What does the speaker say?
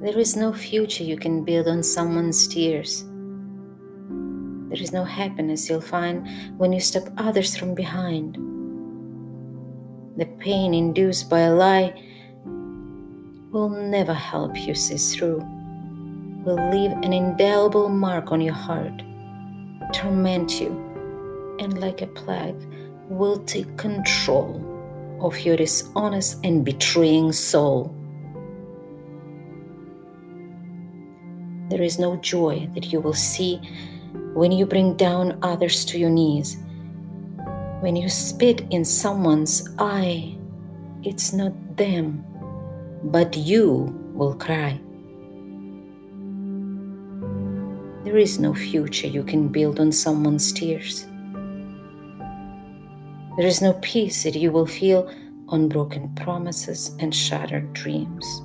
There is no future you can build on someone's tears. There is no happiness you'll find when you stop others from behind. The pain induced by a lie will never help you see through, will leave an indelible mark on your heart, torment you, and like a plague, will take control of your dishonest and betraying soul. There is no joy that you will see when you bring down others to your knees. When you spit in someone's eye, it's not them, but you will cry. There is no future you can build on someone's tears. There is no peace that you will feel on broken promises and shattered dreams.